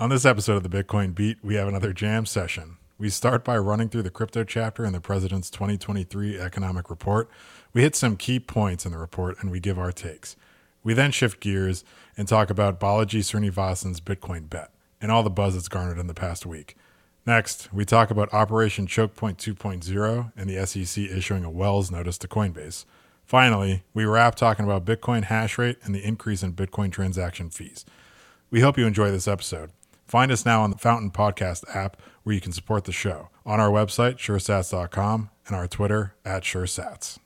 On this episode of the Bitcoin Beat, we have another jam session. We start by running through the crypto chapter in the president's 2023 economic report. We hit some key points in the report and we give our takes. We then shift gears and talk about Balaji Srinivasan's Bitcoin bet and all the buzz it's garnered in the past week. Next, we talk about Operation Chokepoint 2.0 and the SEC issuing a Wells notice to Coinbase. Finally, we wrap talking about Bitcoin hash rate and the increase in Bitcoin transaction fees. We hope you enjoy this episode. Find us now on the Fountain Podcast app where you can support the show, on our website, suresats.com, and our Twitter at suresats.